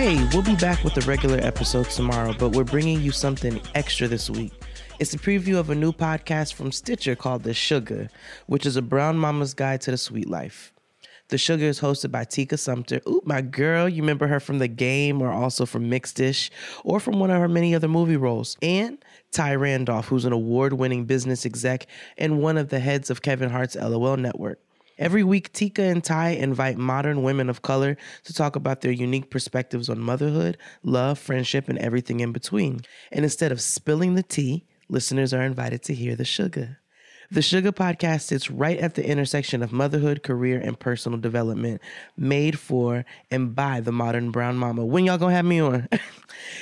Hey, we'll be back with a regular episode tomorrow, but we're bringing you something extra this week. It's a preview of a new podcast from Stitcher called The Suga, which is a brown mama's guide to the sweet life. The Suga is hosted by Tika Sumpter. Ooh, my girl. You remember her from The Game or also from Mixed-ish or from one of her many other movie roles. And Thai Randolph, who's an award winning business exec and one of the heads of Kevin Hart's LOL network. Every week, Tika and Thai invite modern women of color to talk about their unique perspectives on motherhood, love, friendship, and everything in between. And instead of spilling the tea, listeners are invited to hear the sugar. The Suga Podcast sits right at the intersection of motherhood, career, and personal development, made for and by the modern brown mama. When y'all gonna have me on?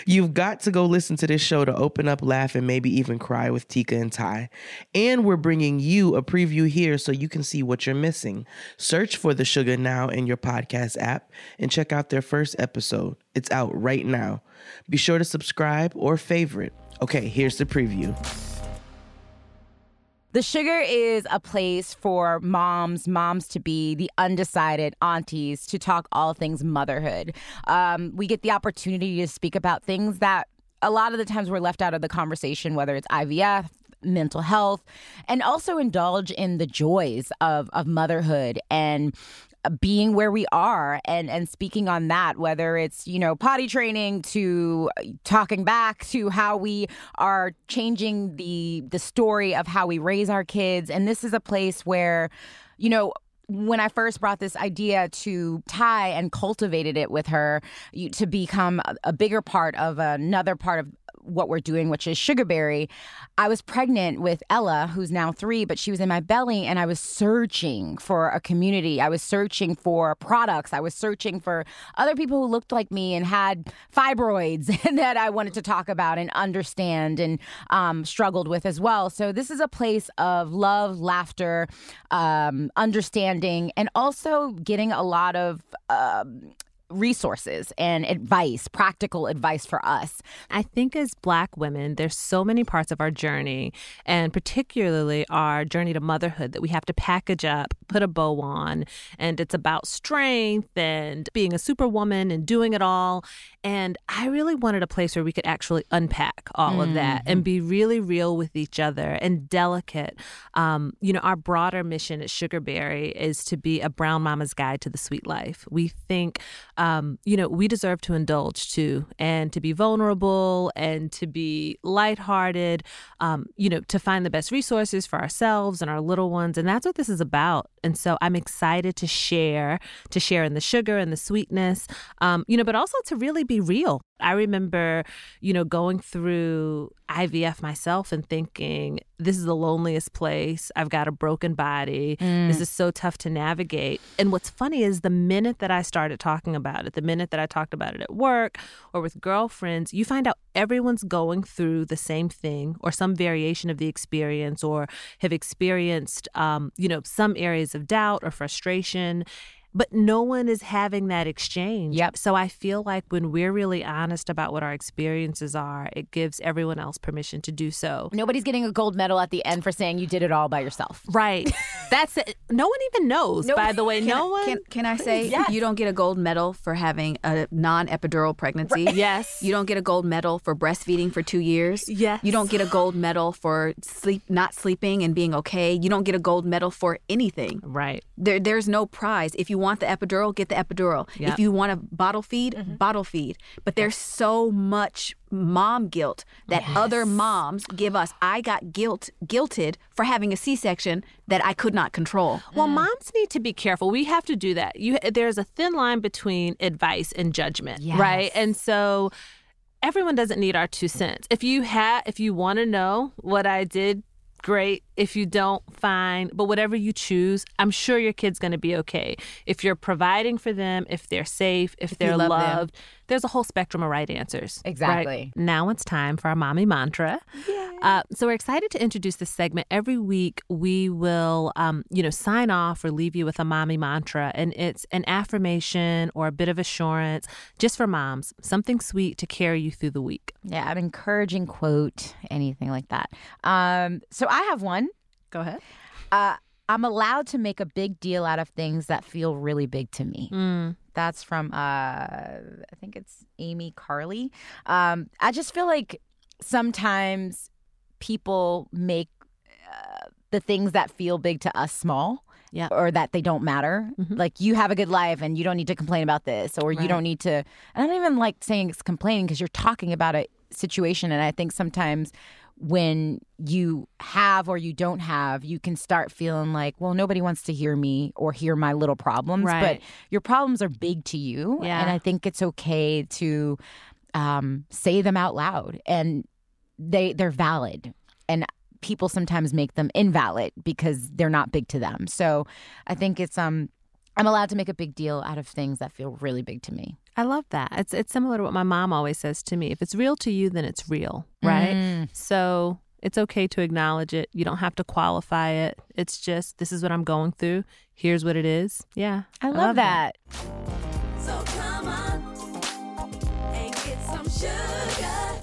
You've got to go listen to this show to open up, laugh, and maybe even cry with Tika and Thai. And we're bringing you a preview here so you can see what you're missing. Search for The Suga now in your podcast app and check out their first episode. It's out right now. Be sure to subscribe or favorite. Okay, here's the preview. The Suga is a place for moms, moms to be, the undecided aunties to talk all things motherhood. Um, we get the opportunity to speak about things that a lot of the times we're left out of the conversation, whether it's IVF, mental health, and also indulge in the joys of, of motherhood and being where we are and and speaking on that whether it's you know potty training to talking back to how we are changing the the story of how we raise our kids. And this is a place where you know when I first brought this idea to Thai and cultivated it with her you, to become a, a bigger part of another part of what we're doing, which is Sugaberry, I was pregnant with Ella, who's now three, but she was in my belly, and I was searching for a community. I was searching for products. I was searching for other people who looked like me and had fibroids that I wanted to talk about and understand and um, struggled with as well. So this is a place of love, laughter, um, understanding, and also getting a lot of. Um, resources and advice, practical advice for us. I think as Black women, there's so many parts of our journey, and particularly our journey to motherhood, that we have to package up, put a bow on, and it's about strength and being a superwoman and doing it all. And I really wanted a place where we could actually unpack all mm-hmm. of that and mm-hmm. be really real with each other and delicate. Um, you know, our broader mission at Sugaberry is to be a brown mama's guide to the sweet life. We think um, you know, we deserve to indulge too and to be vulnerable and to be lighthearted, um, you know, to find the best resources for ourselves and our little ones. And that's what this is about. And so I'm excited to share, to share in the sugar and the sweetness, um, you know, but also to really be real I remember, you know, going through IVF myself and thinking, this is the loneliest place. I've got a broken body. Mm. This is so tough to navigate. And what's funny is the minute that I started talking about it, the minute that I talked about it at work or with girlfriends, you find out everyone's going through the same thing or some variation of the experience or have experienced, um, you know, some areas of doubt or frustration but no one is having that exchange. Yep. So I feel like when we're really honest about what our experiences are, it gives everyone else permission to do so. Nobody's getting a gold medal at the end for saying you did it all by yourself. Right. That's it. No one even knows, by the way. Can, no one. Can, can I say yes. you don't get a gold medal for having a non epidural pregnancy? Right. Yes. You don't get a gold medal for breastfeeding for two years? Yes. You don't get a gold medal for sleep, not sleeping and being okay. You don't get a gold medal for anything. Right. There, there's no prize. If you want the epidural, get the epidural. Yep. If you want a bottle feed, mm-hmm. bottle feed. But there's so much mom guilt that yes. other moms give us. I got guilt guilted for having a C-section that I could not control. Well, mm. moms need to be careful. We have to do that. You there's a thin line between advice and judgment, yes. right? And so everyone doesn't need our two cents. If you have if you want to know what I did great if you don't, find But whatever you choose, I'm sure your kid's going to be okay. If you're providing for them, if they're safe, if, you they're love them. loved, there's a whole spectrum of right answers. right? Exactly. Now it's time for our mommy mantra. Uh, so we're excited to introduce this segment. Every week we will, um, you know, sign off or leave you with a mommy mantra, and it's an affirmation or a bit of assurance just for moms, something sweet to carry you through the week. Yeah, an encouraging quote, anything like that. Um, so I have one. Go ahead. Uh, I'm allowed to make a big deal out of things that feel really big to me. Mm. That's from uh, I think it's Amy Carly. Um, I just feel like sometimes people make uh, the things that feel big to us small. Yeah. Or that they don't matter. Mhm. Like you have a good life and you don't need to complain about this, or you don't need to. I don't even like saying it's complaining because you're talking about a situation. And I think sometimes when you have or you don't have, you can start feeling like, well, nobody wants to hear me or hear my little problems. Right. But your problems are big to you. Yeah. And I think it's okay to um, say them out loud and they they're valid. And people sometimes make them invalid because they're not big to them. So I think it's um I'm allowed to make a big deal out of things that feel really big to me. I love that. It's it's similar to what my mom always says to me. If it's real to you, then it's real, right? Mm. So it's okay to acknowledge it. You don't have to qualify it. It's just this is what I'm going through. Here's what it is. Yeah, I love, that. So come on and get some sugar.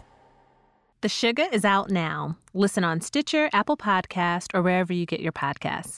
The Suga is out now. Listen on Stitcher, Apple Podcast, or wherever you get your podcasts.